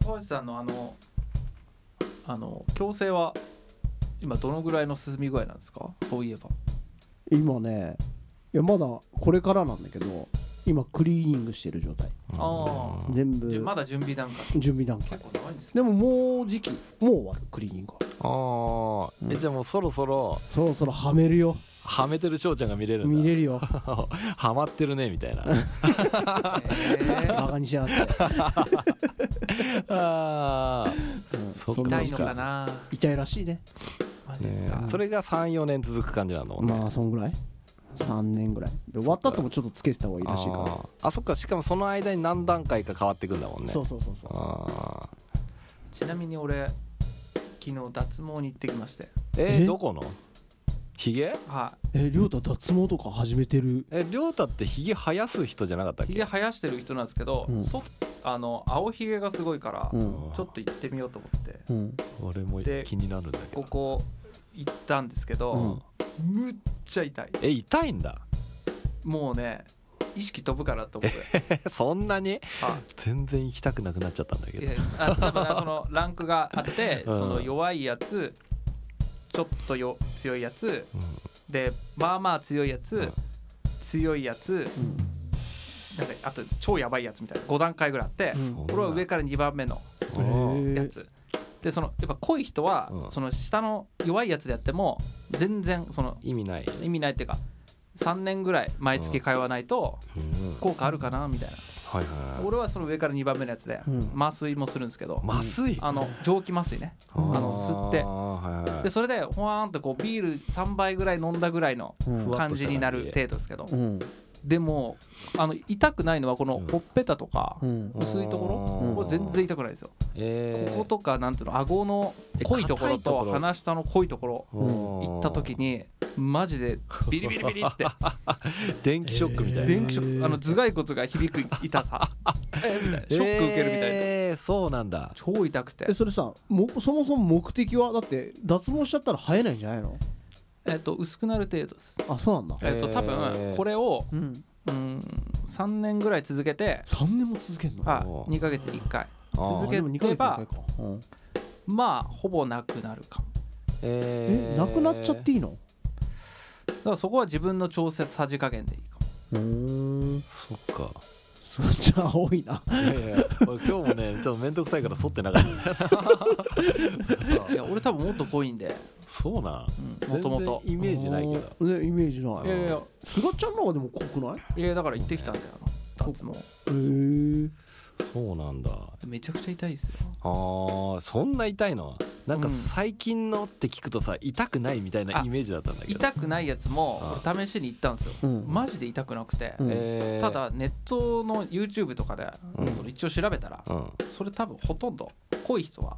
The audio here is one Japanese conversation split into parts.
え川内さんのあのあの矯正は今どのぐらいの進み具合なんですか？そういえば。今ねいやまだこれからなんだけど今クリーニングしてる状態。あー全部。まだ準備段階。準備段階。結構長いんですね。でももう時期もう終わるクリーニングは。ああ、えじゃあもうそろそろそろそろはめるよ。はめてる翔ちゃんが見れるんだ。見れるよ。はまってるねみたいな。へ バカにしやがって、あー。うん。そっ痛いのかな。痛いらしいね。マジですか、ねそれが34年続く感じなのね。まあそんぐらい？3年ぐらい。で終わった後もちょっとつけてた方がいいらしいから。あそっか。しかもその間に何段階か変わってくんだもんね。そうそうそうそう。あちなみに俺昨日脱毛に行ってきまして。ーえーえ？どこの？ヒゲ？はえ亮太脱毛とか始めてる？え亮太ってヒゲ生やす人じゃなかったっいひけげ生やしてる人なんですけど、うん。ソフあの青ひげがすごいから、うん。ちょっと行ってみようと思って。うん。俺もで気になるんだけど。ここ行ったんですけど、うん。むっちゃ痛い。え痛いんだ。もうね意識飛ぶかなと思って。そんなに？は全然行きたくなくなっちゃったんだけど。あ多分そのランクがあって、うん。その弱いやつちょっとよ強いやつ。でまあまあ強いやつ、うん。強いやつなんかあと超やばいやつみたいな5段階ぐらいあって、うん。うん俺は上から2番目のうんやつ。でそのやっぱ濃い人は、うん。その下の弱いやつでやっても全然その意味ない、意味ないっていうか3年ぐらい毎月通わないとうん。効果あるかなみたいな、はいはい俺はその上から2番目のやつでうん。麻酔もするんですけど、麻酔？あの蒸気麻酔ね。うんあの吸って。でそれでほわーんとこうビール3杯ぐらい飲んだぐらいの感じになる程度ですけど。うんでもあの痛くないのはこのうん。ほっぺたとかうん。薄いところうん。これ全然痛くないですよ。えー。こことかなんていうの顎のえ濃いところと鼻下の濃いところうん。行った時にマジでビリビリビリって。電気ショックみたいな、電気ショック。あの頭蓋骨が響く痛さ。ショック受けるみたいな。えー、そうなんだ。超痛くて。えそれさもそもそも目的はだって脱毛しちゃったら生えないんじゃないの？えっと薄くなる程度です。あそうなんだ。えっと多えー分これをうん。うん3年ぐらい続けて3年も続けんの？あおー2ヶ月に1回。続ければうん。まあほぼなくなるかも。えー。えなくなっちゃっていいの？だからそこは自分の調節さじ加減でいいかうーん。そっかそっちは多いな。いやいや俺今日もね ちょっと面倒くさいから剃ってなかった。も いや俺多分もっと濃いんで。そうなん。もともとイメージないけど。どねイメージない。いやいやすがちゃんの方がでも濃くない？いやだから行ってきたんだよ脱毛へえそうなんだ。めちゃくちゃ痛いですよ。あーそんな痛いの？なんかうん最近のって聞くとさ痛くないみたいなあイメージだったんだけど。痛くないやつも試しに行ったんですよ。うん。マジで痛くなくて。うん。えー。ただネットの YouTube とかでうん。その一応調べたらうん。それ多分ほとんど濃い人は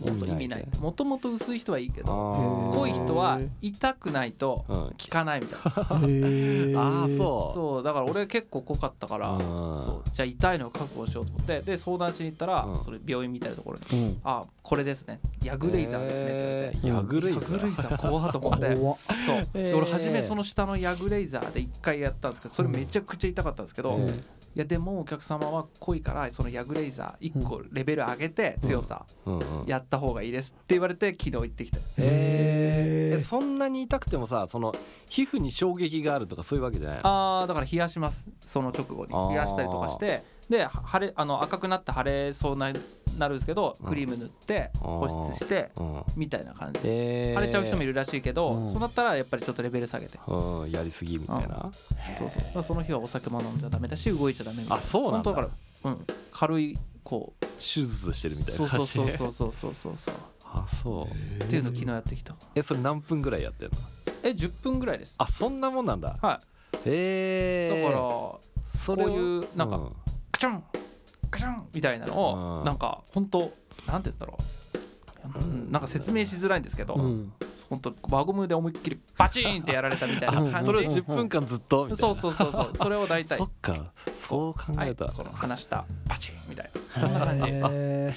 もっと意味ない。もともと薄い人はいいけどあー。濃い人は痛くないとうん。効かないみたいな。へえあーそう。そうだから俺結構濃かったからうんそうじゃあ痛いのを覚悟しようと思ってで相談しに行ったらうん。それ病院みたいなところにうん「あこれですね。ヤグレイザーですね」って言われて。ヤグレイザヤグレイーザー怖っと思って。そう。でえー俺初めその下のヤグレイザーで1回やったんですけどそれめちゃくちゃ痛かったんですけど、やでもお客様は濃いからそのヤグレイザー1個レベル上げて強さやった方がいいですって言われて昨日行ってきてえー。へー。えそんなに痛くてもさその皮膚に衝撃があるとかそういうわけじゃないの？あーだから冷やします。その直後に。冷やしたりとかしてで腫れあの赤くなって腫れそうななるんですけどうん。クリーム塗って保湿してうん。みたいな感じ。えー。腫れちゃう人もいるらしいけど、うん。そうなったらやっぱりちょっとレベル下げて。うん。やりすぎみたいな。そうそう。だからその日はお酒も飲んじゃダメだし動いちゃダメみたいな。あそうなんだ。から、うん、軽いこう。手術してるみたいそうそうな感じそうそうそうそうそうそう。あそう。っていうのを昨日やってきた。えそれ何分ぐらいやってんの？え10分ぐらいです。あそんなもんなんだ。はえー、いだからそういうなんかチャンカチャンみたいなのうん。をなんか本当なんて言ったろう。うんなんか説明しづらいんですけど、うん。本当輪ゴムで思いっきりバチーンってやられたみたいな感じ。それを10分間ずっとみたいな。そうそうそうそうそれを大体。そっかそう。考はいえた、この鼻下バチンみたいな。そんな感じへえ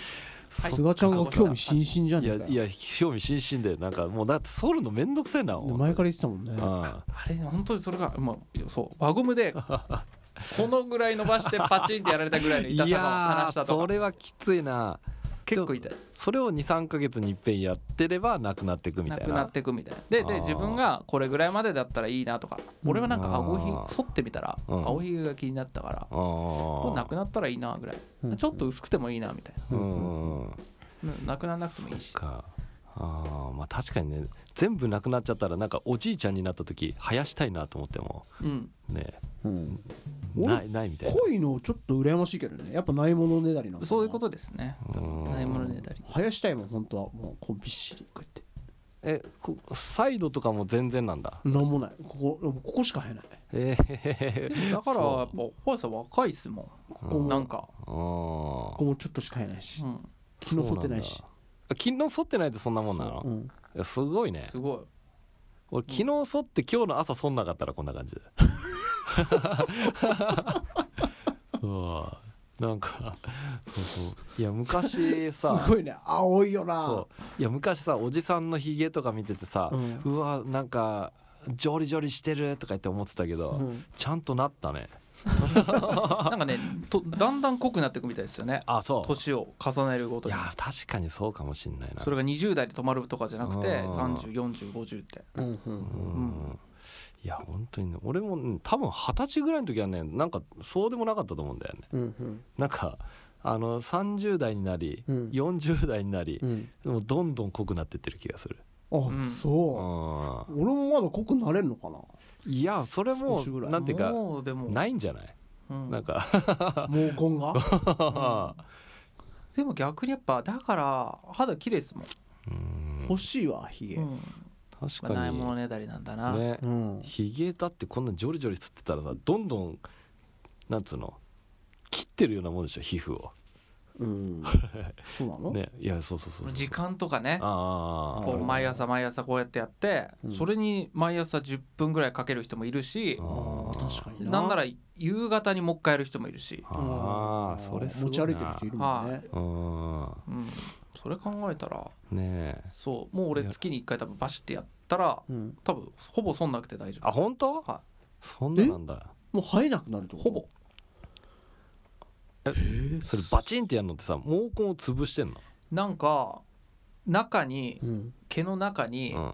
はい。すがちゃんが興味津々じゃねえか。よいやいや興味津々でなんかもうだって剃るのめんどくせえなで前から言ってたもんね。うん。あれ本当にそれがもうそう輪ゴムで このぐらい伸ばしてパチンってやられたぐらいのい痛さの話したとか。それはきついな。結構痛い。それを23か月にいっぺんやってればなくなっていくみたな。ないくなっていくみたいな。でで自分がこれぐらいまでだったらいいなとか。俺はなんか顎ひ剃ってみたらうん。青ひげが気になったからあこれなーくなったらいいなぐらい。うんちょっと薄くてもいいなみたいな。うんなくならなくてもいいし。かあーまあ確かにね全部なくなっちゃったらなんかおじいちゃんになった時生やしたいなと思っても。うん。ね。うん。ないないみたいな。濃いのちょっと羨ましいけどね。やっぱないものねだりなそういうことですね。うん。ないものねだり。生やしたいもん本当はもうこうびっしりこうやって。えこサイドとかも全然なんだ。なんもない。ここここしか生えない。ええだからやっぱおばあさん若いっすもここもん。なんか。こここもちょっとしか生えないし。うん。昨日剃ってないし昨日剃ってないでそんなもんなの？う。ん。いやすごいね。すごい。俺昨日剃って今日の朝剃んなかったらこんな感じ。なんかそうそう。いや昔すさごいね。青いよな。いや昔さおじさんのひげとか見ててさ、ううんわなんかジョリジョリしてるとか言って思ってたけど、うん。ちゃんとなったね なんかねとだんだん濃くなっていくみたいですよね。あそう。年を重ねるごとに。いや確かにそうかもしんないな。それが20代で止まるとかじゃなくてうん。304050って。うんうんうん。うん。いや本当にね俺もね多分二十歳ぐらいの時はねなんかそうでもなかったと思うんだよね。うんうん。なんかあの30代になり、うん。40代になりう、ん。でもどんどん濃くなってってる気がする、あん。そう。う俺もまだ濃くなれるのかな。んいやそれもなんていうかもうでも。ないんじゃない、うん。なんか。毛根が？でも逆にやっぱだから肌綺麗ですもん。うん。欲しいわヒゲ。うん。確かまあないものにねだりなんだな。ね。うん。ひげだってこんなジョリジョリ吸ってたらさどんどんなんつうの？切ってるようなもんでしょ皮膚をうん。そうなの？ね。いやそうそうそうそう。時間とかね。ああこう毎朝毎朝こうやってやってうん。それに毎朝10分ぐらいかける人もいるしああー確かにな。んなら夕方にもう一回やる人もいるし。ああそれすごいな。持ち歩いてる人いるもんね。うんうん。それ考えたらねえ。そう。もう俺月に1回多分バシってやったらうん。多分ほぼ損なくて大丈夫。あ本当？はそんななんだ。もう生えなくなると？ほぼそれバチンってやるのってさ毛根を潰してんの？なんか中にうん毛の中にうん。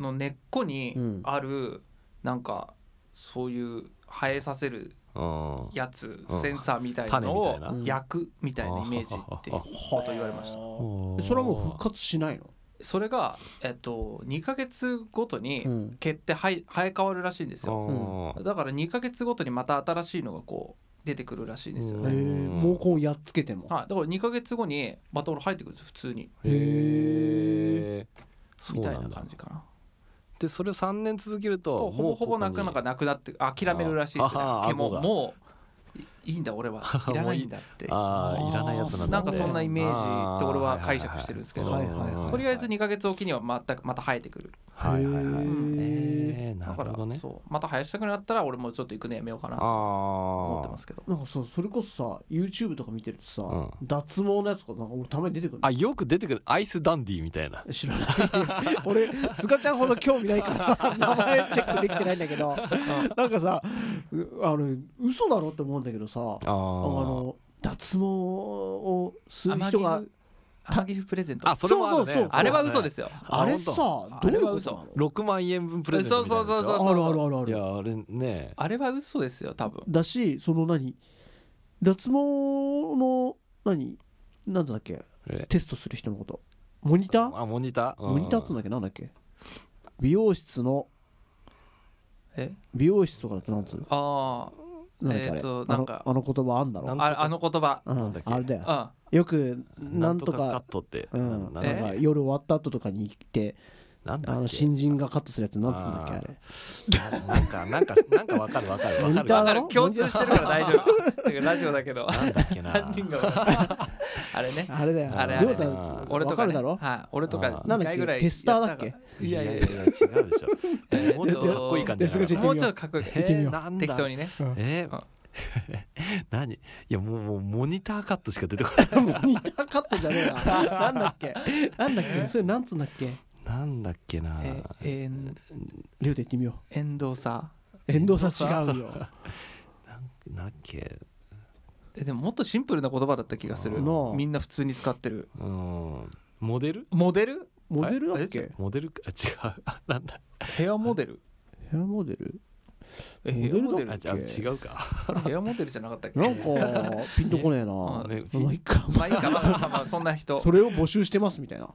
の根っこにうん。あるなんかそういう生えさせるうん。やつうん。センサーみたいなのを種みたいな？焼くみたいなイメージっていうこと言われました。はあ。それはもう復活しないの？それがえっと2ヶ月ごとにうん。毛って生え変わるらしいんですよ。うん。だから2ヶ月ごとにまた新しいのがこう出てくるらしいんですよへねえ毛根やっつけても。はい。だから2ヶ月後にまた俺生えてくるんです普通に。へえみたなないんだ感じかな。でそれを3年続けるととほぼほぼなかなかなくなって諦めるらしいですね。毛も もういいいんだ俺は。いらないんだって。ああいらないやつなんだ。なんかそんなイメージって俺は解釈してるんですけどはいはいはいとりあえず2ヶ月おきには全くまた生えてくるはいはいはいへえーなだからるほどね。そう。また生やしたくなったら俺もちょっと行くのやめようかなとああ思ってますけど。なんかさそれこそさ YouTube とか見てるとさ、うん。脱毛のやつとかなんか俺たまに出てくるの。あよく出てくる。アイスダンディみたいな。知らない。俺すがちゃんほど興味ないから名前チェックできてないんだけど。なんかさうあの嘘だろって思うんだけどさああの脱毛をする人が天城プレゼント。あそれもあるね。そうそうそうあれは嘘ですよ。あれ。さあどういうことなの？6万円分プレゼントみたいなやつでしょ？そうそうそうあるあるあるあるいやあれね。あれは嘘ですよ多分。だしその何？脱毛の何？なんだっけ？え？テストする人のこと。モニター？あモニター？モニターっつうんだっけ？なんだっけ？美容室のえ？美容室とかだとなんつうああれ、えーとあなんか。のあの言葉あんだろ？なんあああの言葉。うん。なんだっけ？あれだよ。あよくなんとカかットって。うん。なえなんか夜終わった後とかに行ってなんだあの新人がカットするやつなんつうんだっけあれ。なんかなんかなんかわかるわかる。わかる。かる。共通してるから大丈夫。ラジオだけど。なんだっけな。3人が分かるあれね。あれだよあれあれ俺とかね。だろ？はい。俺とかなんだっけ？2回ぐら。いテスターだっけ？いやいやいや違うでしょ。えーもうちょっとかっこいい感じですぐちょっともうちょっとかっこいい行ってみようえーなんだ適当にねえーうん何いやもうもうモニターカットしか出てこないモニターカットじゃねえななんだっけなんだっけそれなんつうんだっけなんだっけな。ええんりょうた言ってみよ遠藤さ。う遠藤さん違うよ。なんだっけ。えでももっとシンプルな言葉だった気がする。みんな普通に使ってる。うん。モデル？モデル？モデルだっあけ？モデル？かあ違う。あ なんだ。ヘアモデル？ヘアモデル？えモデルだヘアモデルあじゃあ違うか。ヘアモデルじゃなかったっけ？なんかピンとこねえな。まあいいか。まあいいか。まあまあまあそんな人。それを募集してますみたいな。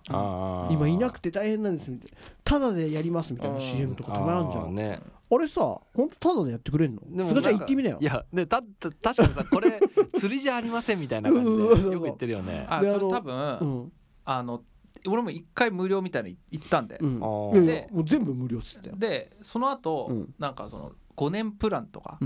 今いなくて大変なんですみたいな。ただでやりますみたいなうん。CM とかたまらんじゃん。ね。あれさほんとただでやってくれんの？でもすがちゃんなんか行ってみなよ。いやねたた確かにさこれ 釣りじゃありませんみたいな感じうんそうそうでよく言ってるよね。あそれ多分、うん。あの俺も一回無料みたいなの行ったんで、でもう全部無料っつったよ。でその後、うん。なんかその5年プランとか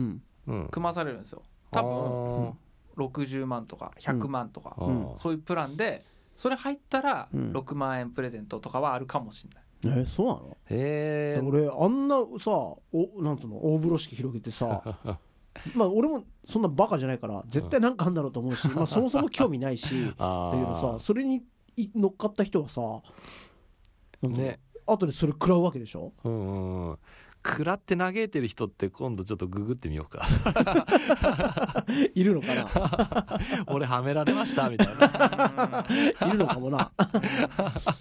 組まされるんですよ。多分分60万とか100万とか、ん。そういうプランでそれ入ったらうん。6万円プレゼントとかはあるかもしれない、えそうなの？へえ俺あんなさおなんつうの大風呂敷広げてさ まあ俺もそんなバカじゃないから絶対なんかあんだろうと思うし、まあ、そもそも興味ないし だあけどさそれにい乗っかった人はさね。後でそれ食らうわけでしょ？うんうんうん食らって嘆いてる人って今度ちょっとググってみようか。いるのかな？俺はめられましたみたいな。いるのかもな。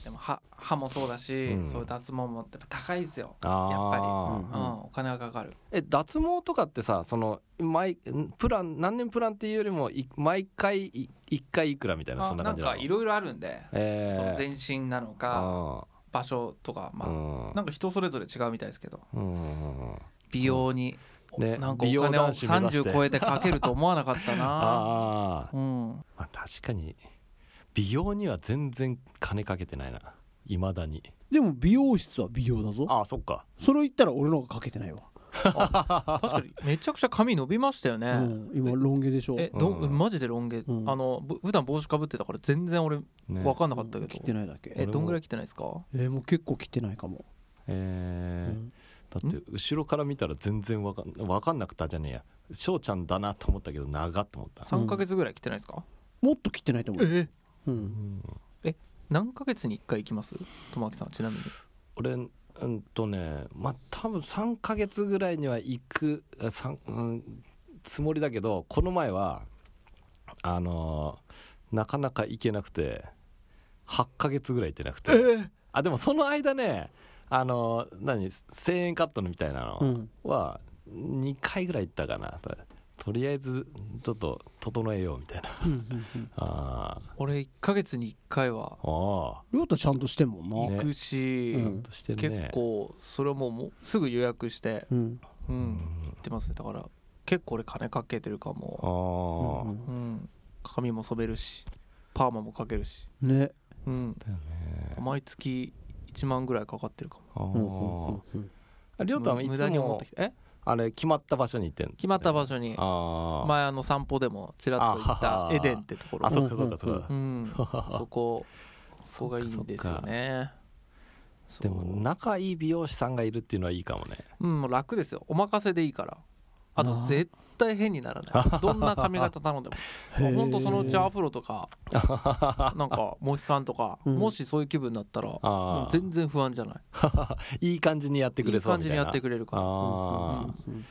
でも歯歯もそうだし、うん。そういう脱毛もってやっぱ高いですよ、あやっぱり。ーうん。お金がかかる。え脱毛とかってさその毎プラン何年プランっていうよりもい毎回い一回いくらみたいなそんんな感じなの？かいろいろあるんで、えー。その全身なのかあ場所とかまあ、ーなんか人それぞれ違うみたいですけどうんうんうん美容に、ねなんかお金を男子目指して。30超えてかけると思わなかったな。ああうん。まあ確かに美容には全然金かけてないな。いまだに。でも美容室は美容だぞ。ああそっか。それを言ったら俺の方がかけてないわ、確かに。めちゃくちゃ髪伸びましたよね、うん、今ロン毛でしょ。えどうん。マジでロン毛、うん。あのぶ普段帽子かぶってたから全然俺ね。分かんなかったけど、切ってないだけ。えどんぐらい切ってないですか？えーもう結構切ってないかも、えーうん。だって後ろから見たら全然わかんわかんなくたじゃねえや。翔ちゃんだなと思ったけど長っと思った。3ヶ月ぐらい切ってないですか、もっと切ってないと思う、えう、うん。ん何ヶ月に1回行きます？友明さんちなみに。俺うんとねまあ多分3ヶ月ぐらいには行くうん、つもりだけどこの前はあのーなかなか行けなくて8ヶ月ぐらい行ってなくて、あでもその間ねあのー何1000円カットのみたいなのうん。は2回ぐらい行ったかなとりあえずちょっと整えようみたいな。うんうんうん。あ俺1ヶ月に1回は。ー。あ亮太ちゃんとしてんもんな、ね。行くし、うんーちゃんとしてるね。結構それはもうもうすぐ予約して。うん。うん、うん行ってますね。だから結構俺金かけてるかあも、あ、うんうん、髪も染めるしパーマもかけるし、ね。うん、だよね。毎月1万ぐらいかかってるかも。あありょうたはいつ無駄に思っもてきてえ？あれ決まった場所に行ってん決まった場所に。ああ、前あの散歩でもちらっと行ったエデンってところ。あそっかそっかそっか、うん、そこそこがいいんですよね。でも仲いい美容師さんがいるっていうのはいいかもね。うんもう楽ですよ。お任せでいいから。あと絶対変にならない。どんな髪型頼んでも。へー。ほんとそのうちアフロとか なんかモヒカンとか、うん。もしそういう気分になったらもあう全然不安じゃない。いい感じにやってくいいれそういな。感じにやってくれるから。ああ、うん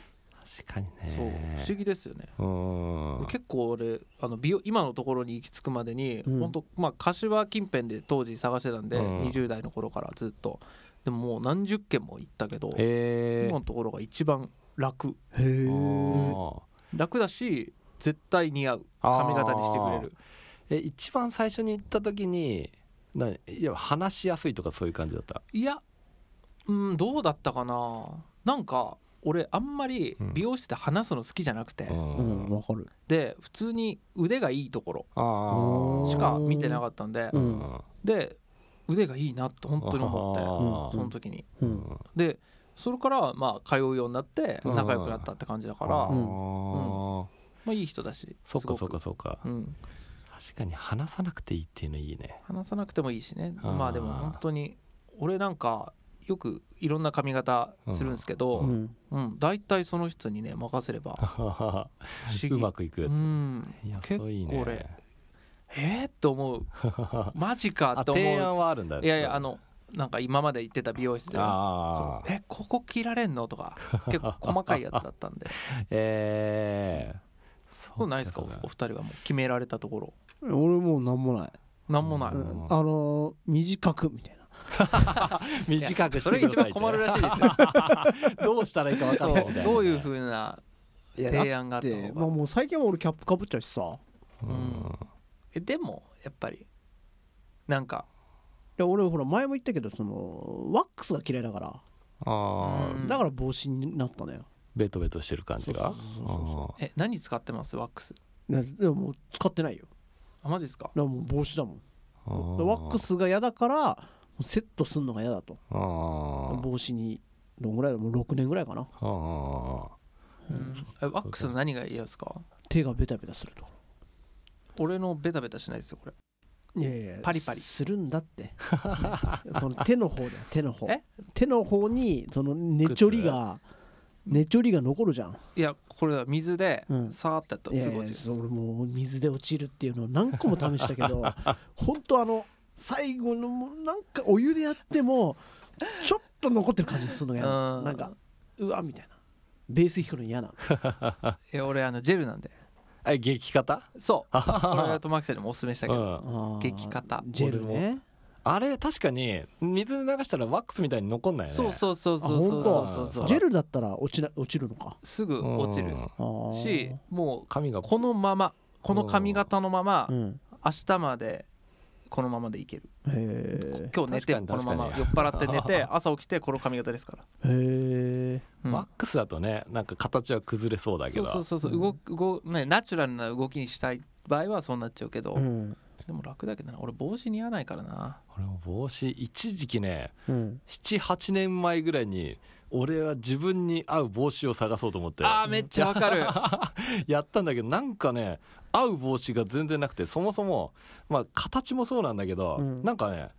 確かにそう。ね不思議ですよね。うん。結構俺あの美容今のところに行き着くまでに、うん。ほんとまあ柏近辺で当時探してたんで、うん。20代の頃からずっと。でももう何十件も行ったけど今のところが一番楽。へえ楽だし絶対似合う。髪型にしてくれる。え一番最初に行った時にないや話しやすいとかそういう感じだった？いやうんどうだったかな。なんか俺あんまりうん。美容室で話すの好きじゃなくて、うん。わかる。で普通に腕がいいところしか見てなかったんで、ううん。んで腕がいいなって本当に思って、その時に。うん。でそれからまあ通うようになってうん。仲良くなったって感じだから、あまーあいい人だしそっかそっかそっか。うん、確かに話さなくていいっていうのいいね。話さなくてもいいしね。まあでも本当に俺なんかよくいろんな髪型するんですけど、ううん。ん。大体その人にね任せれば うまくいく。うん。結そういいね。構俺えー、って思う。マジかあって思う。提案はあるんだ。いやいやあのなんか今まで行ってた美容室でああそうえここ切られんの？とか 結構細かいやつだったんで。ええそうないですか？おお二人はもう決められたところ。俺もうなんもない、なんもない、うん。うん。あのー短くみたいな。短くしてそれが一番困るらしいですよ。どうしたらいいか分かそんな。いどういうふうな提案があったで、のか。まあ、もう最近は俺キャップかぶっちゃうしさ。うん。えでもやっぱりなんかいや俺ほら前も言ったけどそのワックスが嫌いだから。ああうん。だから帽子になったのよ。ベトベトしてる感じが？そうそうそうそえ何使ってます？ワックス。ねでももう使ってないよ。あマジですか？だからもう帽子だもん。ワックスが嫌だからセットすんのが嫌だと。帽子にどんぐらいだ？もう6年ぐらいかな。あー。うん。えワックスの何が嫌ですか？手がベタベタすると俺のベタベタしないですよこれいやいやパリパリ。するんだって。この手の方だよ手の方。え？手の方にそのねちょりがねちょりが残るじゃん。いやこれは水でうん。さーってやったいやいやらすぐ落ちるそう俺もう水で落ちるっていうのを何個も試したけど 本当あの最後のもうなんかお湯でやってもちょっと残ってる感じするのが嫌な。のうん。なんかうわみたいな。ベース弾くの嫌な。の いや俺あのジェルなんでえ激型そう。これはとマキさんにもおすすめしたけど。激硬ジェルね。あれ確かに水で流したらワックスみたいに残んないよね。そうそうそうあそうそうそうそうジェルだったら落ちな落ちるのかすぐ落ちるしもう髪がこのままこの髪型のままうん明日までこのままでいける。今日寝てこのまま確酔っ払って寝て 朝起きてこの髪型ですから、へえうん。ワックスだとねなんか形は崩れそうだけそうどそうそうそう。動く動ねナチュラルな動きにしたい場合はそうなっちゃうけど、うん。でも楽だけどな。俺帽子似合わないからな。俺も帽子一時期ねうん。78年前ぐらいに俺は自分に合う帽子を探そうと思って。あーめっちゃわかる。やったんだけどなんかね合う帽子が全然なくてそもそもまあ形もそうなんだけど、うん。なんかね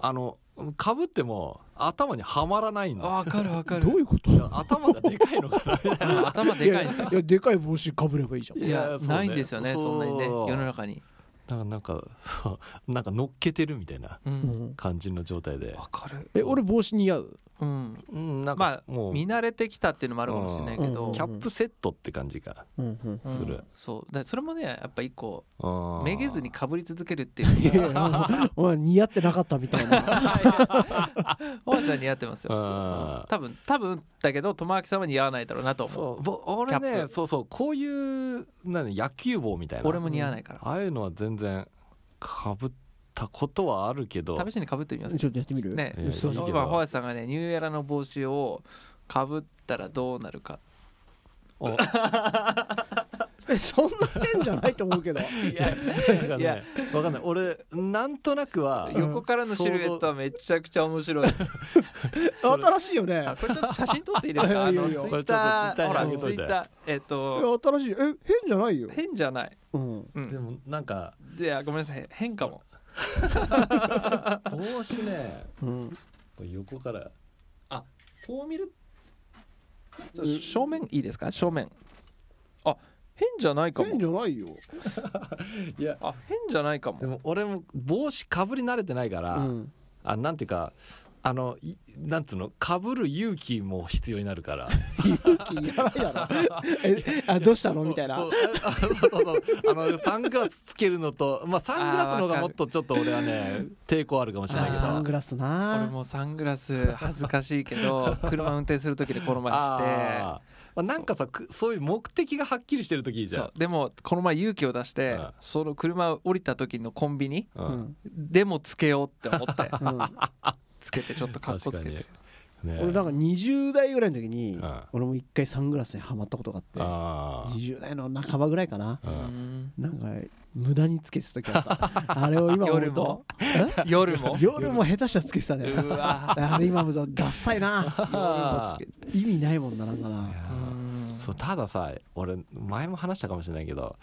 あのかぶっても頭にはまらないんだわかるわかる。どういうこと？頭がでかいのかな 頭でかいんですよ。いやでかい帽子かぶればいいじゃん。いやね。ないんですよねそんなにね世の中に。だからなんかそうなんか乗っけてるみたいなううんん。感じの状態で。わかる。え俺帽子似合う？うん。うん。なんまあかもう、見慣れてきたっていうのもあるかもしれないけど。うん。キャップセットって感じが、うんうんうん。する。そう。でそれもねやっぱ一個うんめげずにかぶり続けるっていう。お前似合ってなかったみたいな。本さん似合ってますよ。うん。多分多分だけど友明さんは似合わないだろうなと思う。そう。ぼ俺ねそうそうこういうなん野球帽みたいな。俺も似合わないから。ああいうのは全然かぶったことはあるけど。試しにかぶってみます。ちょっとやってみる？ね。えー今ホヤさんがねニューエラの帽子をかぶったらどうなるか。お。えそんな変じゃないと思うけど。いやなんかいや。ねわかんない。俺なんとなくは横からのシルエットはめちゃくちゃ面白い。新しいよね。あこれちょっと写真撮っていいですか？あのツイッターほらツイッターえっいとや新しい。え変じゃないよ。変じゃない。うん。うんでもなんかいやごめんなさい。変かも 帽子ね。うんこれ横から。こう見る？正面いいですか？正面。あ変じゃないかも。変じゃないよ。いや。あ変じゃないかも。でも俺も帽子かぶり慣れてないから、うん。あなんていうかあのいなんつうの？かぶる勇気も必要になるから。勇気いらないだろ。えあどうしたの？みたいな。そうあそうそう。そうあのサングラスつけるのとまあサングラスの方がもっとちょっと俺はね抵抗あるかもしれないけど。サングラス俺なもサングラス恥ずかしいけど車運転する時でこの前して。まあ、なんかさくそういう目的がはっきりしてる時じゃん。でもこの前勇気を出して、うん。その車を降りた時のコンビニううんん。でもつけようって思って。うんつけてちょっとかっこつけて。ね。俺なんか20代ぐらいの時にうん。俺も一回サングラスにはまったことがあってあー20代の半ばぐらいかな。なんか無駄につけてた時あった。あれを今思うと。夜も？え？夜も？下手したらつけてたね。うわ。あれ今思うとダッサいな。意味ないもんななんかな。うんそうたださ俺前も話したかもしれないけど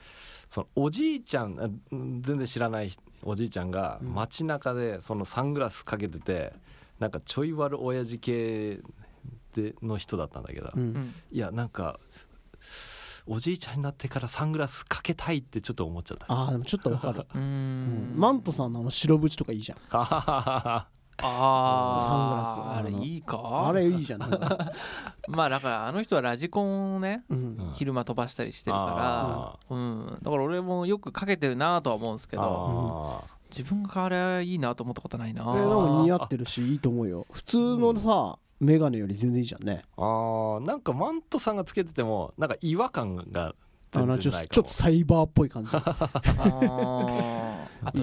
そのおじいちゃんあうん全然知らないおじいちゃんがうん。街中でそのサングラスかけててなんかちょい悪親父系での人だったんだけど、うん。うん。いやなんかおじいちゃんになってからサングラスかけたいってちょっと思っちゃった。あーでもちょっとわかる。ううん。ん。マントさんのあの白縁とかいいじゃん。ははははあサングラスああれいいか？あれいいじゃん。まあだからあの人はラジコンをね昼間飛ばしたりしてるかあらうん。だから俺もよくかけてるなとは思うんですけどあ自分があれいいなと思ったことないな。えでも似合ってるしいいと思うよ。普通のさ、メガネより全然いいじゃんね。ーあー。なんかマントさんがつけててもなんか違和感がちょちょ然ないかも。っとサイバーっぽい感じ あと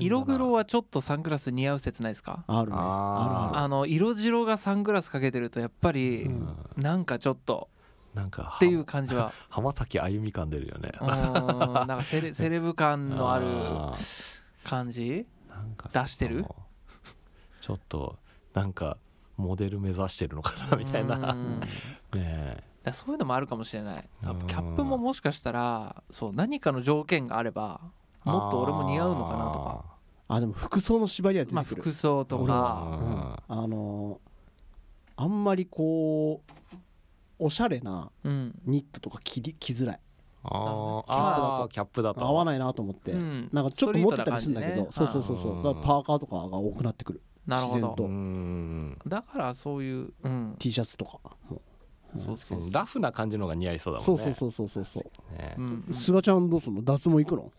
色黒はちょっとサングラス似合う説ないですか？あるね。ああの色白がサングラスかけてるとやっぱりうん。なんかちょっとなんかっていう感じは。浜崎あゆみ感出るよね。うん。なんかセレ セレブ感のあるあ感じ？ーなんか出してる？ちょっとなんかモデル目指してるのかなみたいな。ねだそういうのもあるかもしれない。うん。キャップももしかしたらそう何かの条件があればもっと俺も似合うのかなとか。あでも服装の縛りは出まあてくる、服装と俺かはあのーあんまりこうおしゃれなうん。ニットとか着り着づらい。あー。キャップだ。とあー。キャップだと。合わないなと思って、うん。なんかちょっと持ってたりするんだけど、ね。そうそうそうそう。うん。だからパーカーとかが多くなってくる。なるほど。だからそういううん。T シャツとかも。そうそうそう。ラフな感じのが似合いそうだもんね。そうそうそうそうそう。そうねうん。菅ちゃんどうすんの？脱毛行くの？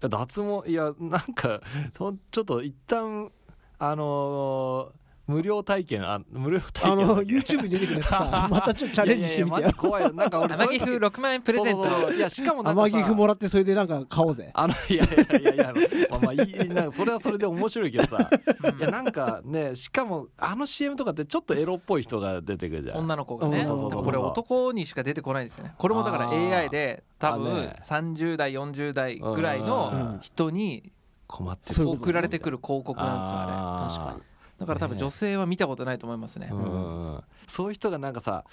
脱毛いやなんか ちょっと一旦あのー無料体験あ無料体あの験だっけ？YouTube に出てくるやつさ。またちょっとチャレンジしてみてよ。いやいやマジ怖いよ。なんか俺天城風6万円プレゼント。そうそうそう。いやしかもなんかさ天城府もらってそれでなんか買おうぜ。あの いやいやいやいやまあまあいいなんかそれはそれで面白いけどさ。いやなんかねしかもあの CM とかってちょっとエロっぽい人が出てくるじゃん。女の子がね。そうそうそうそう。これ男にしか出てこないですよね。これもだから AI で多分あね。30代40代ぐらいの人に困って送られてくる広告なんですよあれ。確かにだから多分女性は見たことないと思いますね。うん。うん。うんそういう人がなんかさ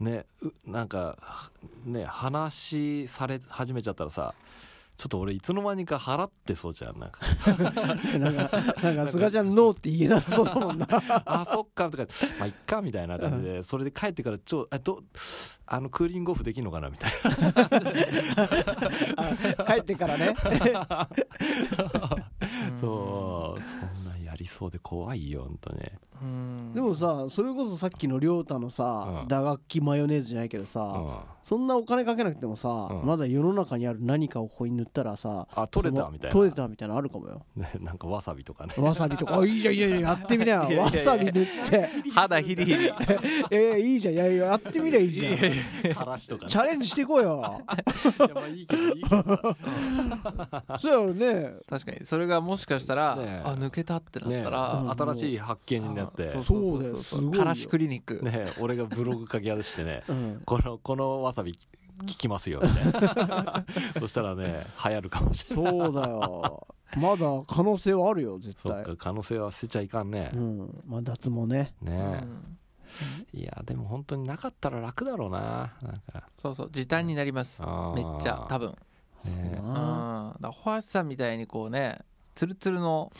ねうなんかね話され始めちゃったらさちょっと俺いつの間にか払ってそうじゃん なんか。なんかなんか菅ちゃんノーって言えなさそうだもんな。あそっかとかまあいっかみたいな感じでそれで帰ってからちょあどあのクーリングオフできるのかなみたい 帰ってからね。そうそりそうで怖いよほんとね。うん。でもさそれこそさっきの亮太のさ、うん。打楽器マヨネーズじゃないけどさ、うん。そんなお金かけなくてもさ、うん。まだ世の中にある何かをここに塗ったらさあ取れたそのみたいな。取れたみたいなのあるかもよ。ね なんかわさびとかね。わさびとか。あいいじゃんいいじゃんやってみなよ。いやいやいやわさび塗って。肌ヒリヒリ。えー、いいじゃんいやいややってみりゃいいじゃん。からしとかね。チャレンジしていこうよ。いやまあいいけどいいけど。さそうやろね。確かに。それがもしかしたら、ねえ。あ抜けたってなったねら、うん新しい発見になって。そうそうだよすごいよからしクリニック、ね俺がブログ書き出してねうん。このこのわさび効きますよみたいな。そしたらね流行るかもしれない。そうだよ。まだ可能性はあるよ絶そっ対か可能性は捨てちゃいかんね。うん。まあ脱毛ね。うねん。いやでも本当になかったら楽だろうな。なんか。そうそう時短になります。めっちゃ多分。ねそううん。だなからホワイトさんみたいにこうねツルツルの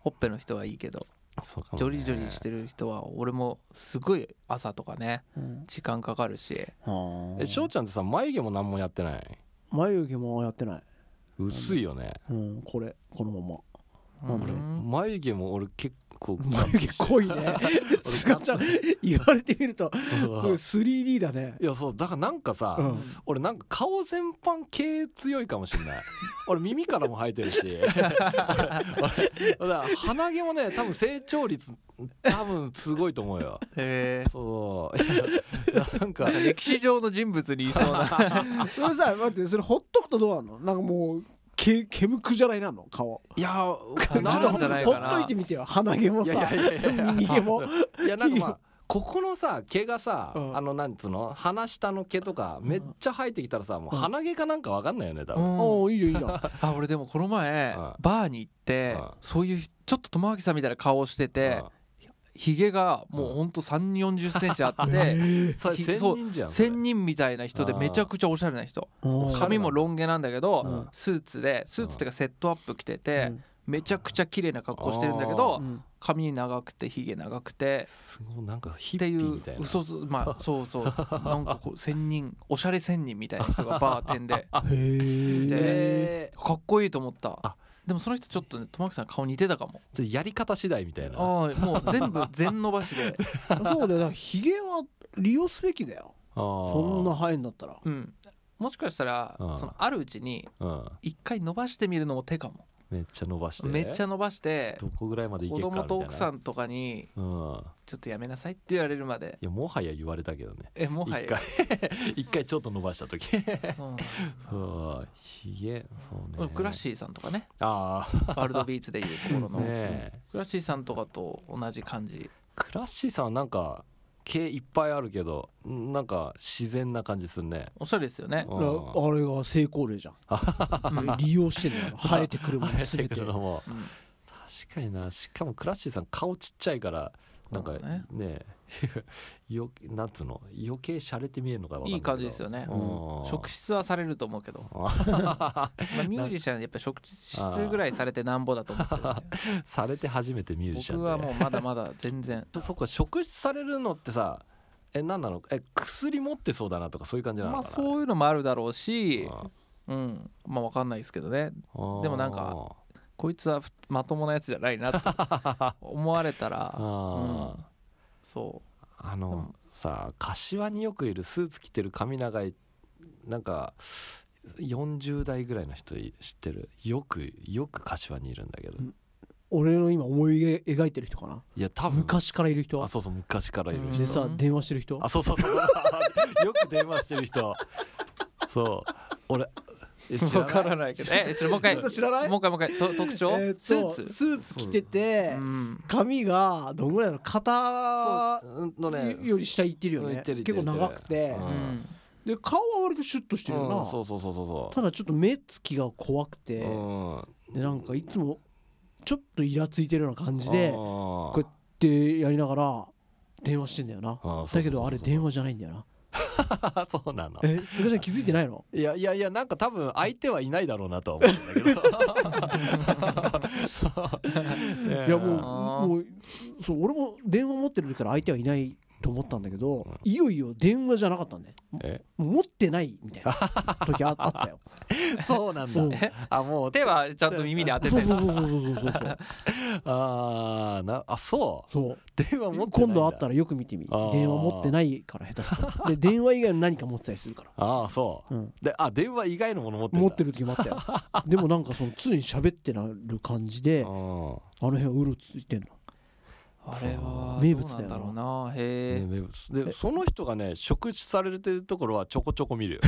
ほっぺの人はいいけどそうかもね。ジョリジョリしてる人は俺もすごい朝とかねうん。時間かかるし。はあえ翔ちゃんってさ眉毛も何もやってない？眉毛もやってない。薄いよね。うんこれこのまま。うん。俺眉毛も俺結構眉毛濃いね。菅ちゃん言われてみるとすごい 3D だね。いやそうだからなんかさ、うん。俺なんか顔全般毛強いかもしれない。俺耳からも生えてるし。鼻毛もね多分成長率多分すごいと思うよ。へそう。いやなんかえ歴史上の人物にいそうな。それさ待ってそれほっとくとどうなの？なんかもうけ毛むくじゃないなの？顔。いやちょっとなんじゃないほっといてみてよ。鼻毛もいやいさやいや。いや耳毛もいやなんかまあここのさ毛がさ、うん。あのなんつうの？鼻下の毛とかめっちゃ生えてきたらさもう鼻毛かなんかわかんないよね多分、おおいいじゃんいいじゃん。あ俺でもこの前うん。バーに行ってうん。そういうちょっと友明さんみたいな顔しててひげがもうほん。と3 4 0センチあって 仙人みたいな人でめちゃくちゃおしゃれな人。髪もロン毛なんだけど、うん。スーツでスーツっていうかセットアップ着てて、うん。めちゃくちゃ綺麗な格好してるんだけど、うん。髪長くてひげ長くてすごいなんかっていうピーみたいな。嘘つまあ そうそう。なんかこう仙人おしゃれ仙人みたいな人がバーテンで。でかっこいいと思った。あでもその人ちょっとね友明さん顔似てたかも。ちょっとやり方次第みたいな。ああもう全部全伸ばしで。そうだよ。だからヒゲは利用すべきだよ。そそんな生えんだったら。うん。もしかしたらうんそのあるうちにうん。一回伸ばしてみるのも手かもめっちゃ伸ばして。めっちゃ伸ばしてどこぐらいまでいけ子るかみたいな。供と奥さんとかにうん。ちょっとやめなさいって言われるまで。いやもはや言われたけどね。えもはや？一回。ちょっと伸ばした時。そうひげ。そうね。クラッシーさんとかね。あワールドビーツでいうところあの。ねえ。クラッシーさんとかと同じ感じ。クラッシーさんはなんか毛いっぱいあるけどんなんか自然な感じするね。おしゃれですよね。うん。あれが成功例じゃん。利用してんだよ。生えてくるもの全て。てうん。確かにな。しかもクラッシーさん顔ちっちゃいからなんかね。ね よなんつうの？余計洒落て見えるのかいいい感じですよね。うん。職質はされると思うけど、あ まあ、ミュージシャンやっぱ職質ぐらいされてなんぼだと思ってるされ て初めてミュージシャンで僕はもうまだまだ全然。そっか職質されるのってさえ何なの？え薬持ってそうだなとかそういう感じなのまあそういうのもあるだろうし。あうん。まあわかんないですけどね。ー。でもなんかこいつはふまともなやつじゃないなって思われたら、うん、そあのさ柏によくいるスーツ着てる髪長いなんか40代ぐらいの人い知ってる？よくよく柏にいるんだけど。うん。俺の今思い描いてる人かな？いや多分。昔からいる人あそうそう昔からいるうん人。でさ電話してる人あそうそうそう。よく電話してる人。そう。俺わからないけど。え それもう一回知らない？もう一回もう一回と特徴、スーツ？スーツ着ててうん。髪がどんぐらいなの肩のねより下いってるよね。結構長くて。で顔は割とシュッとしてるようんなそうそうそうそうそただちょっと目つきが怖くうてうん。でなんかいつもちょっとイラついてるような感じでここうやってやりながら電話してんだよな。あだけどあれ電話じゃないんだよな そうなの。え菅ちゃん気づいてないの？いやいやいやなんか多分相手はいないだろうなとは思うんだけど。いやもうもうそう俺も電話持ってる時から相手はいないと思ったんだけどいよいよ電話じゃなかったんでえ？もう持ってないみたいな 時ああったよ。そうなんうん。だあもう手はちゃんと耳に当ててるそうそうそうそうそうそうあーなあそうそう電話持って今度会ったらよく見てみ電話持ってないから下手するとで電話以外の何か持ってたりするからああそううんであ電話以外のもの持って持ってる時もあったよでもなんかその常に喋ってなる感じであうんの辺はうろついてんのあれは名物だろうな。へえ、ね名物。でその人がね職質されてるところはちょこちょこ見るよ。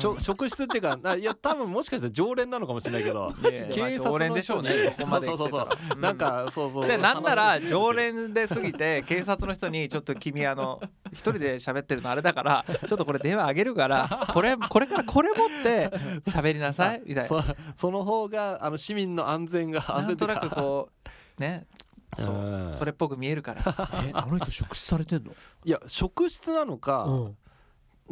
ちょ職質っていうかあいや多分もしかしたら常連なのかもしれないけど警察連でしょうねそこまでそうそうそう。なんかそうそうでなんなら話常連で過ぎて警察の人にちょっと君あの一人で喋ってるのあれだからちょっとこれ電話あげるからこれこれからこれ持って喋りなさいみたいな。そその方があの市民の安全が安全なんとなくこうねそれっぽく見えるから。えあの人職質されてんの？いや職質なのか、うん。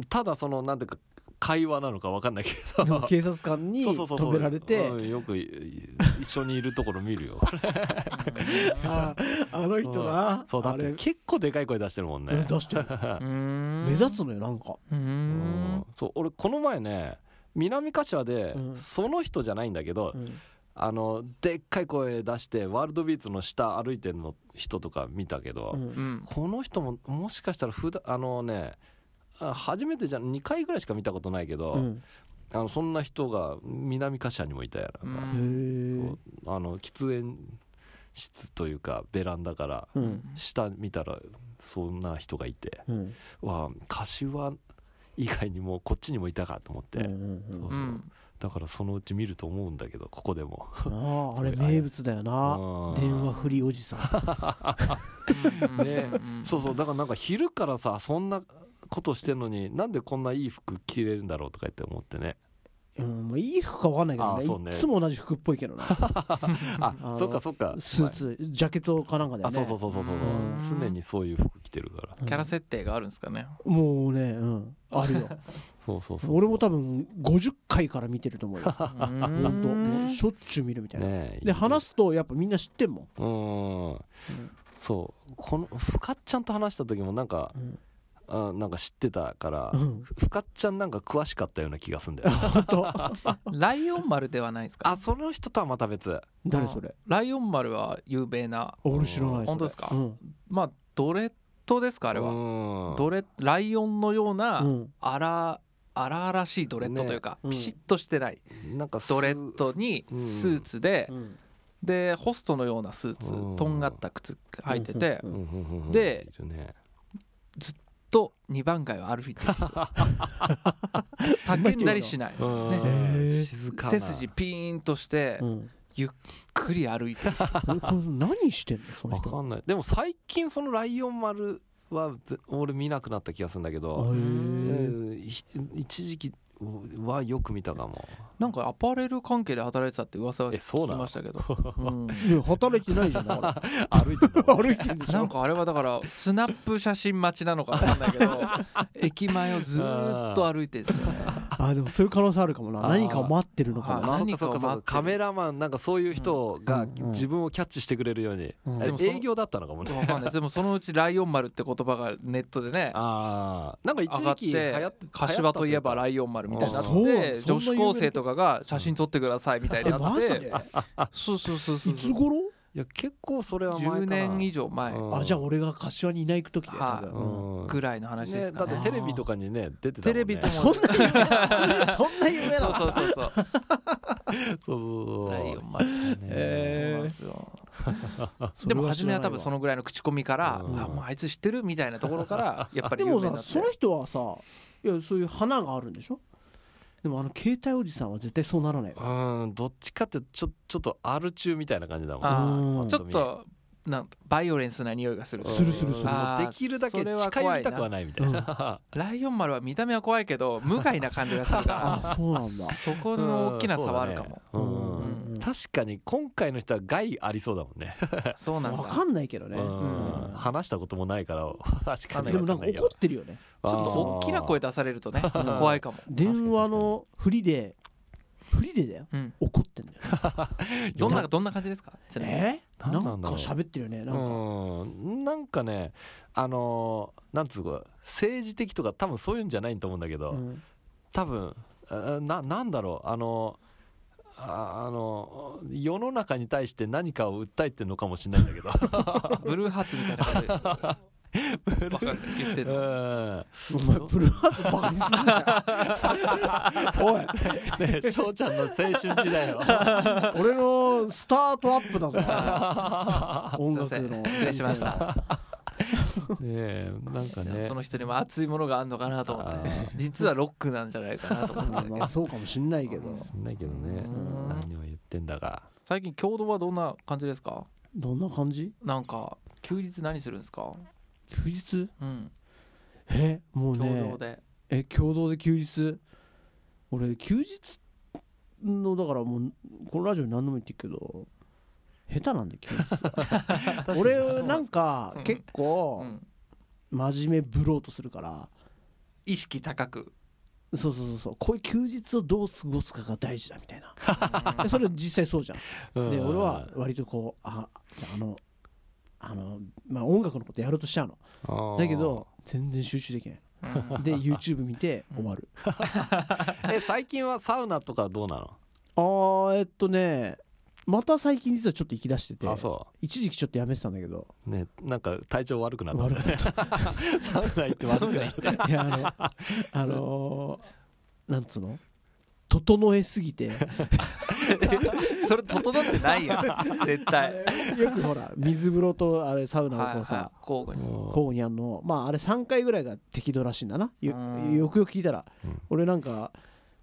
ただそのなんていうか会話なのかわかんないけど。でも警察官にそうそうそうそう。止められて。うんよくい一緒にいるところ見るよ。ああの人な。そうだって結構でかい声出してるもんね。え出してる。目立つのよなんか。うん。そう俺この前ね南柏で、うん。その人じゃないんだけど、うんあのでっかい声出してワールドビーツの下歩いてるの人とか見たけど、うん。うん。この人ももしかしたら普段あのねあ初めてじゃ2回ぐらいしか見たことないけど、うん。あのそんな人が南柏にもいたやうなんか、へん。えあの喫煙室というかベランダからうん。下見たらそんな人がいてうん。わあ柏以外にもこっちにもいたかと思って、うんうん。そうそう。うんだからそのうち見ると思うんだけどここでも。あ ああれ。名物だよな。うん電話振りおじさん。ね。うん。そうそう。だからなんか昼からさそんなことしてんのになんでこんないい服着れるんだろうとか言って思ってねうんもういい服か分かんないけどあそうね。ねいつも同じ服っぽいけどな あそっかそっか。スーツジャケットかなんかだよあねそうそうそうそうそう。うん。常にそういう服着てるから。うん。キャラ設定があるんですかね。もうねうん。あるよ。そうそうそう俺も多分50回から見てると思うよ。うほーん。ともんうしょっちゅう見るみたいな。ねえで話すとやっぱみんな知ってんもん。うん。そう。この深っちゃんと話した時もなんかうんあなんか知ってたから、うん。ふかっちゃんなんか詳しかったような気がするんだよ。本当？ライオン丸ではないですか？あその人とはまた別。誰それ？ライオン丸は有名な。俺知らない本当ですか？うん。まあドレッドですかあれは。はドレライオンのようなうん。荒荒々しいドレッドというか、ねうん。ピシッとしてないなんかすドレッドにうん。スーツで、うん。でホストのようなスーツ、うん。とんがった靴履いてて、でいるねと2番街を歩いてる。人叫んだりしない、うん。ね。静かな。背筋ピーンとしてうんゆっくり歩いてる。何してんのその人。わかんない。でも最近そのライオン丸はぜ俺見なくなった気がするんだけあど、一時期はよく見たかも。なんかアパレル関係で働いてたって噂はえそうなの？聞きましたけど、うん。働いてないじゃん。歩いてたら歩いてんでしょ？なんかあれはだからスナップ写真待ちなのかわかんないけど 駅前をずーっと歩いてるんですよね。あでもそういう可能性あるかもな。何かを待ってるのかな。何かをカメラマンなんかそういう人がうんうん自分をキャッチしてくれるように、うん。あれでもその営業だったのかもね。でもそのうちライオン丸って言葉がネットでねああなんか一時期流行ってて柏といえばライイオン丸みたいになっあそう。て女子高生とかが写真撮ってくださいみたいにえなってマジで？そうそうそうそういつ頃？いや結構それは前かな。10年以上前。うん。あじゃあ俺が柏にいない時で多はい分。うん。ぐらいの話でねすかね。だってテレビとかにね出てたもんね。テレビともそんな有名なそんな有名そうなそうそうそう。そうそうそう。ライオン丸そうえなんですよ。ー でも初めは多分そののぐらいの口コミからうんあもうあいつ知ってるみたいなところからやっぱりでも有名になって。さその人はさいやそういう花があるんでしょ？でもあの携帯おじさんは絶対そうならないよ。うんどっちかってちょちょっとアル中みたいな感じだもん。ちょっとなんバイオレンスな匂いがする。するするする。できるだけ近寄りたくはないみたいな、ライオン丸は見た目は怖いけど無害な感じがするか あそうなんだ。らそこの大きな差はあるかも。うんうんうん確かに今回の人は害ありそうだもんね、そうなんだ。わかんないけどね。うん。うん。話したこともないから 確かに。でもなんか怒ってるよね。ちょっと大きな声出されるとね怖いかも。電話の振りで振りでだよ。うん。怒ってんだよ どんなどんな感じですか？え？ななんか喋ってるよねなんか。うん。なんかねあのーなんつうか政治的とか多分そういうんじゃないと思うんだけど、うん。多分あななんだろう。あのああの世の中に対して何かを訴えてるのかもしれないんだけど。ブルーハーツみたいな感じで。わかんない。言ってうるのん。お前ブルーハーツバカにすんなよ。おい。ね翔ちゃんの青春時代よ 俺のスタートアップだぞ。音楽のん。失礼しました。ね えなんかね。その人にも熱いものがあるのかなと思って。実はロックなんじゃないかなと思って。まあそうかもしんないけど。そん。ないけどね。うん。何を言ってんだか。最近共同はどんな感じですか？どんな感じ？なんか休日何するんですか？休日？うん。えもう共ね同で。え共同で休日？俺休日のだからもうこのラジオに何度も言ってるけど下手なんで休日は俺なんかうん。結う構ん。真面目ぶろうとするから。意識高く。そうそうそうそう。こういう休日をどう過ごすかが大事だみたいな。でそれ実際そうじゃん。で俺は割とこうああのあのまあ音楽のことやろうとしちゃうの。だけど全然集中できない。うん。で YouTube 見て終わる。え最近はサウナとかどうなの？あーえっとねまた最近実はちょっと行き出しててあそ一時期ちょっとやめてたんだけど。うねなんか体調悪くなった。悪かった。サウナ行って悪くなった。いやあの あのーなんつうの？整えすぎて。それ整ってないよ。絶対。よくほら水風呂とあれサウナをはいはい。こうさ交互に交互にやんのまああれ3回ぐらいが適度らしいんだな。よくよく聞いたら。うん。俺なんか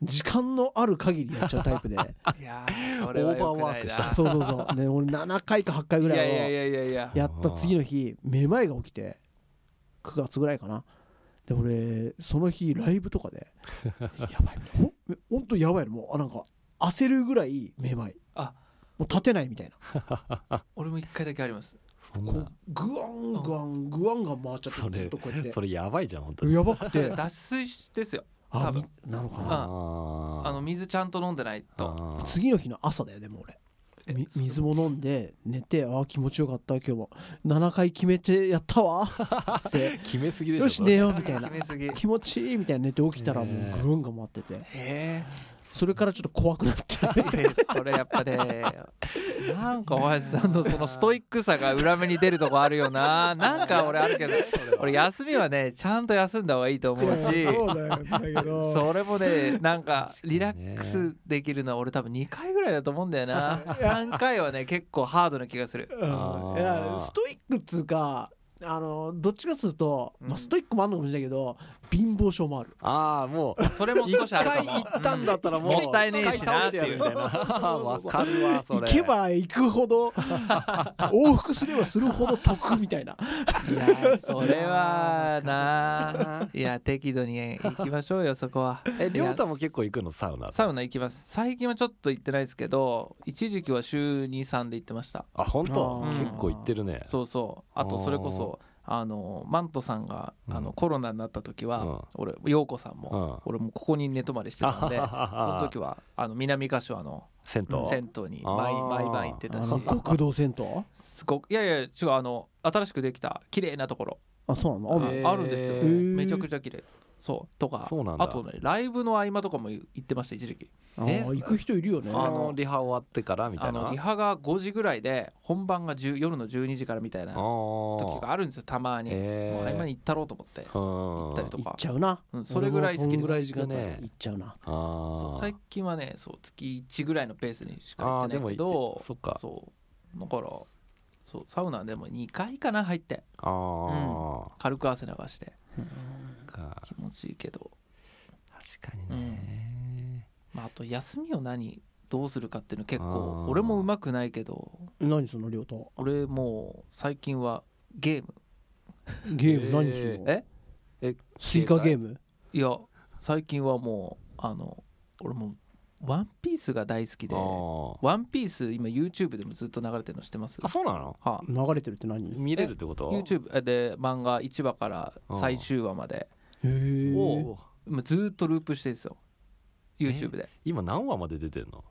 時間のある限りやっちゃうタイプで。オーバーワークした。なそうそうそう。で俺7回か8回ぐいらいをやった次の日めまいが起きて9月ぐらいかな。で俺その日ライブとかで やばいほんほんとやばいの。もうあなんか焦るぐらいめまい。あ。もう立てないみたいな。俺も一回だけあります。そんな。こうグワングワングワンが回っちゃってそれずっとこうやって。それやばいじゃん本当に。やばくて。脱水ですよ。あ多分。みなのかあな。ああの水ちゃんと飲んでないと。次の日の朝だよでも俺。み水も飲んで寝てああ気持ちよかった今日も7回決めてやったわ。つって。決めすぎでしょよし寝ようみたいな。決めすぎ。気持ちいいみたいな。寝て起きたらもねうぐるんが回ってて。えそれからちょっと怖くなってー、それやっぱねなんか大橋さんのそのストイックさが裏目に出るとこあるよな。なんか俺あるけど俺休みはねちゃんと休んだ方がいいと思うし。それもねなんかリラックスできるのは俺多分2回ぐらいだと思うんだよな。3回はね結構ハードな気がする。うん。いやストイックっつうかあのどっちかっつうと、まあ、うん。ストイックもあるのかもしれないけど貧乏症もある。ああもうそれも少しあるか一も回行ったんだったらもうもったいねえしなっていうわかるわそれ。行けば行くほど往復すればするほど得みたいな。いやそれはないや適度に行きましょうよそこは。えりょうたも結構行くの？サウナサウナ行きます。最近はちょっと行ってないですけど一時期は週23で行ってました。あ本当？あー結構行ってるね。そうそう。あとそれこそあのマントさんがうん。あのコロナになった時は、うん。俺陽子さんも、うん。俺もここに寝泊まりしてたんでそのあ時はあの南柏の銭湯。銭湯に毎毎晩行ってたし。あの極道銭湯？すごくいやいや違うあの新しくできた綺麗なところ。あそうなの？あるんですよめちゃくちゃ綺麗そうとかそうなんだ。あとねライブの合間とかも行ってました一時期。あえー行く人いるよね。そのリハ終わってからみたあいな。のリハが5時ぐらいで本番が10夜の12時からみたいな時時があるんですよたまに、へー。もう合間に行ったろうと思って行行ったりとか。っちゃうな、うんそれぐらい好きです。俺もそんぐらい時間ね。ね行っちゃうなそう最近はねそう月1ぐらいのペースにしか行ってあーでもないけど行ってそっか。そう。だからそうサウナでも2回かな入って。ああ軽く汗流して。か。気持ちいいけど、確かにね。まあ、あと休みを何どうするかっていうの結あ構ー。俺もうまくないけど。何その量と俺もう最近はゲーム。ゲーム？何するの、え？えスイカゲーム？いや最近はもうあの俺もうワンピースが大好きでワンピース今 YouTube でもずっと流れてるの知ってます？あそうなの？はあ。流れてるって何？へ見れるってこと？YouTube で漫画1話から最終話まで。えおー今ずっとループしてるんですよ。YouTube で。今何話まで出てんの？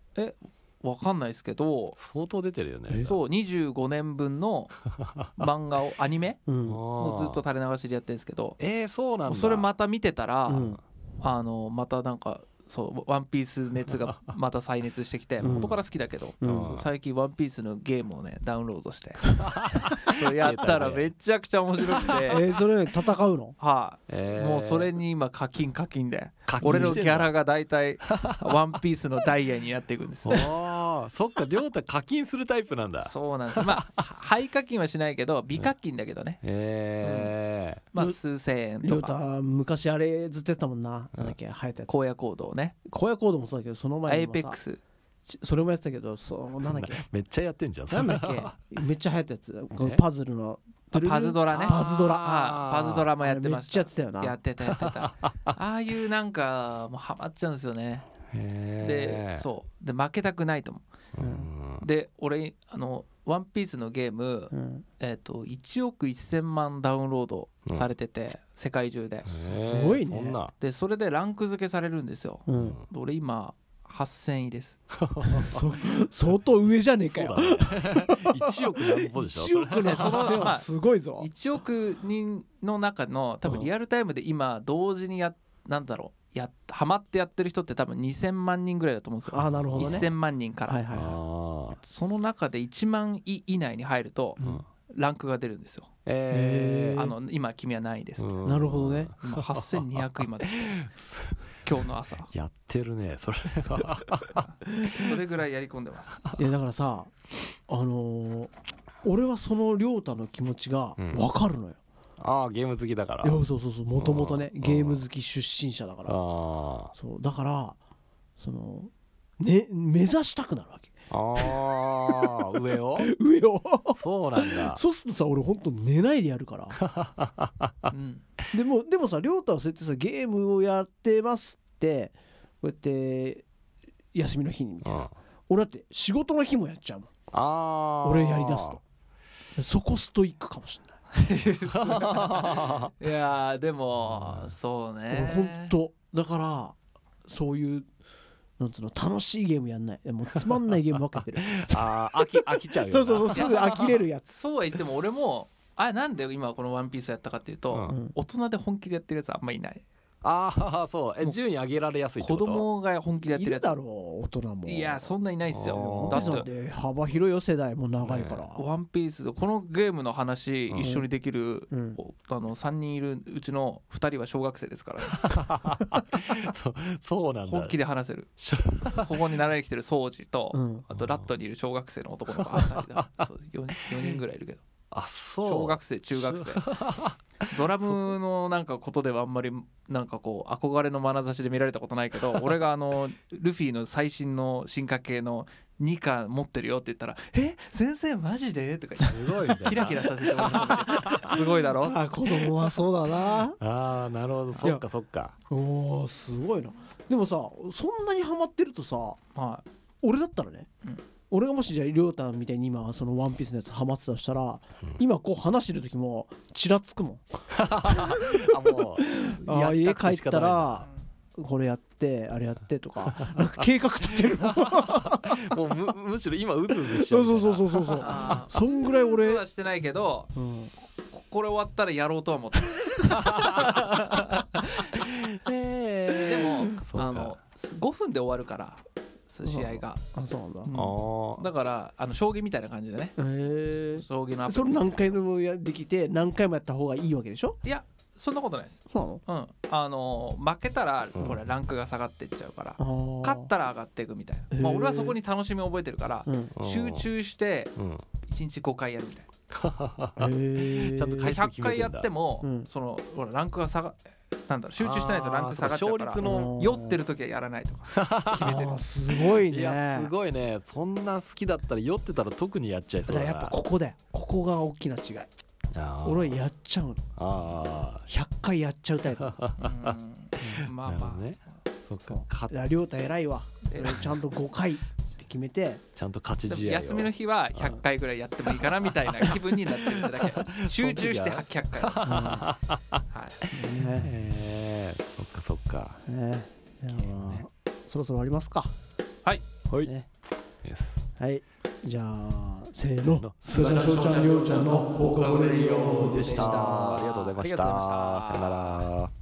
わかんないですけど相当出てるよね。えそう25年分の漫画を アニメ？うん。をずっとた垂れ流しでやってるんですけど。えー、そうなんだ。それまた見てたら、うん。あのまたなんかそうワンピース熱が また再熱してきてうん元から好きだけど、うんそう最近ワンピースのゲームをねダウンロードして。そうやったらめちゃくちゃ面白くて、えー、それね戦うの？はい、えー。もうそれに今課金課金で。課金俺のギャラが大体ワンピースのダイヤになっていくんですよそっか亮太課金するタイプなんだ。そうなんです。まあ 廃課金はしないけど微課金だけどね、へえまあ数千円とか。た昔あれずっとやってたもんな。なんだっけ流行ったやつ。荒野行動ね。荒野コードもそうだけどその前エイにもさ。ペックス。ちそれもやってたけどそうなんだっけ。めっちゃやってんじゃん。なんだっけ？めっちゃ流行ったやつ。このえパズルの。あパズドラね。パズドラ。はいパズドラもやってまあれめっちゃしたやってたよな。やってたやってた。ああいうなんかもうハマっちゃうんですよね。でへそう。で負けたくないと思ううで俺あのワンピースのゲームうん。えっと1億1000万ダウンロードされてて世界中で。すすごいね。でそれでランク付けされるんですよ。うん。で俺今8000位です。そ相当上じゃねえかよ。そうだね。1億なんぼでしょ？1億のそれ。8000はすごいぞ。1億人の中の多分リアルタイムで今同時にやなんだろうやハマってやってる人って多分2000万人ぐらいだと思うんですよ。あなるほどね。1000万人から、はいはいはあその中で1万位以内に入るというん。ランクが出るんですよ、えー。あの今君はないです、うん。なるほどね。今8200位まで 今日の朝。やってるねそれは。それぐらいやり込んでます。いやだからさあのー俺はその亮太の気持ちがうん。分かるのよ、ああゲーム好きだから。いやそうそうそう。もともとねうん。ゲーム好き出身者だから。あそう。だからそのね目指したくなるわけ。あああ上を？上を？そうなんだ。そうするとさ俺ほんと寝ないでやるから。うん。でもでもさ亮太はそうやってさゲームをやってますってこうやって休みの日にみたいな、うん。俺だって仕事の日もやっちゃうもん。ああ俺やりだすと。そこストイックかもしれない いやーでもそう俺ねほんとだからそういうなんつうの楽しいゲームやんない。もうつまんないゲームばっかやってる。あー飽き飽きちゃうよそうそうそうすぐ呆れるやつ。そうは言っても俺もあなんで今この「ワンピースやったかっていうと、うん。大人で本気でやってるやつあんまいないああそう。えもう順位上げられやすいって子こと？供が本気でやってるやつ。いるだろう大人も。いやそんないないっすよ。だって。で幅広いよ世代も長いから、ワンピースこのゲームの話うん一緒にできる、うん。おあの3人いるうちの2人は小学生ですから、ね、そうそうなんだ。本気で話せる。ここに習いに来てる掃除と、うん。あとラットにいる小学生の男の子2人だ。そう 4, 4人ぐらいいるけどあそう。小学生中学生。ドラムのなんかことではあんまりなんかこう憧れの眼差しで見られたことないけど 俺があのルフィの最新の進化系の2巻持ってるよって言ったら「え先生マジで?」とか言って。すごいねキラキラさせてもらってす。ごいだろ？あ子供はそうだな。ああなるほど。そっかそっか。おーすごいな。でもさそんなにハマってるとさは俺だったらね、うん俺がもしじゃあ亮太みたいに今その「ワンピースのやつハマってたとしたら、うん。今こう話してる時もちらつくもん。あもう 家帰ったらこれやってあれやってとかなんか計画立てる もうむむしろ今うずうずしちゃそううそうそううそうそうそう。そんぐらい俺はしてないけどうん。ここれ終わったらやろうとは思ってる。ででもあの5分で終わるからそう試合が、あそうなんだ。うん。あー。だからあの将棋みたいな感じでね。へえ将棋のアプリ。それ何回でもやできて何回もやった方がいいわけでしょ？いやそんなことないです。そうなの？うん。あの負けたら、うん。ほらランクが下がっていっちゃうからあー。勝ったら上がっていくみたいな、まあ、へー俺はそこに楽しみを覚えてるから、うん。集中してうん。1日5回やるみたいへえな ちゃんと回数100回やっても、うん。そのほらランクが下がなんだろう集中してないとランク下がっちゃうから。勝率の酔ってる時はやらないとか。決めてるすごいいねやすごいね。そんな好きだったら酔ってたら特にやっちゃいそうだやっぱここだよ。ここが大きな違い。俺はやっちゃうの。あ100回やっちゃうタイプ。まあまあ、ね。そっか。そう。から亮太偉いわ。偉い俺ちゃんと5回決めてちゃんと勝ち試合を。休みの日は100回ぐらいやってもいいかなみたいな 気分になってるだけ。集中して100回、はい、ねへえ。そっかそっか。ねじゃあそろそろ終わりますか。はい。ね。ですはい。じゃあせーの。の。スガちゃん翔ちゃんりょうちゃんの放課後レディオでした。ありがとうございました。ありがとうございました。さよなら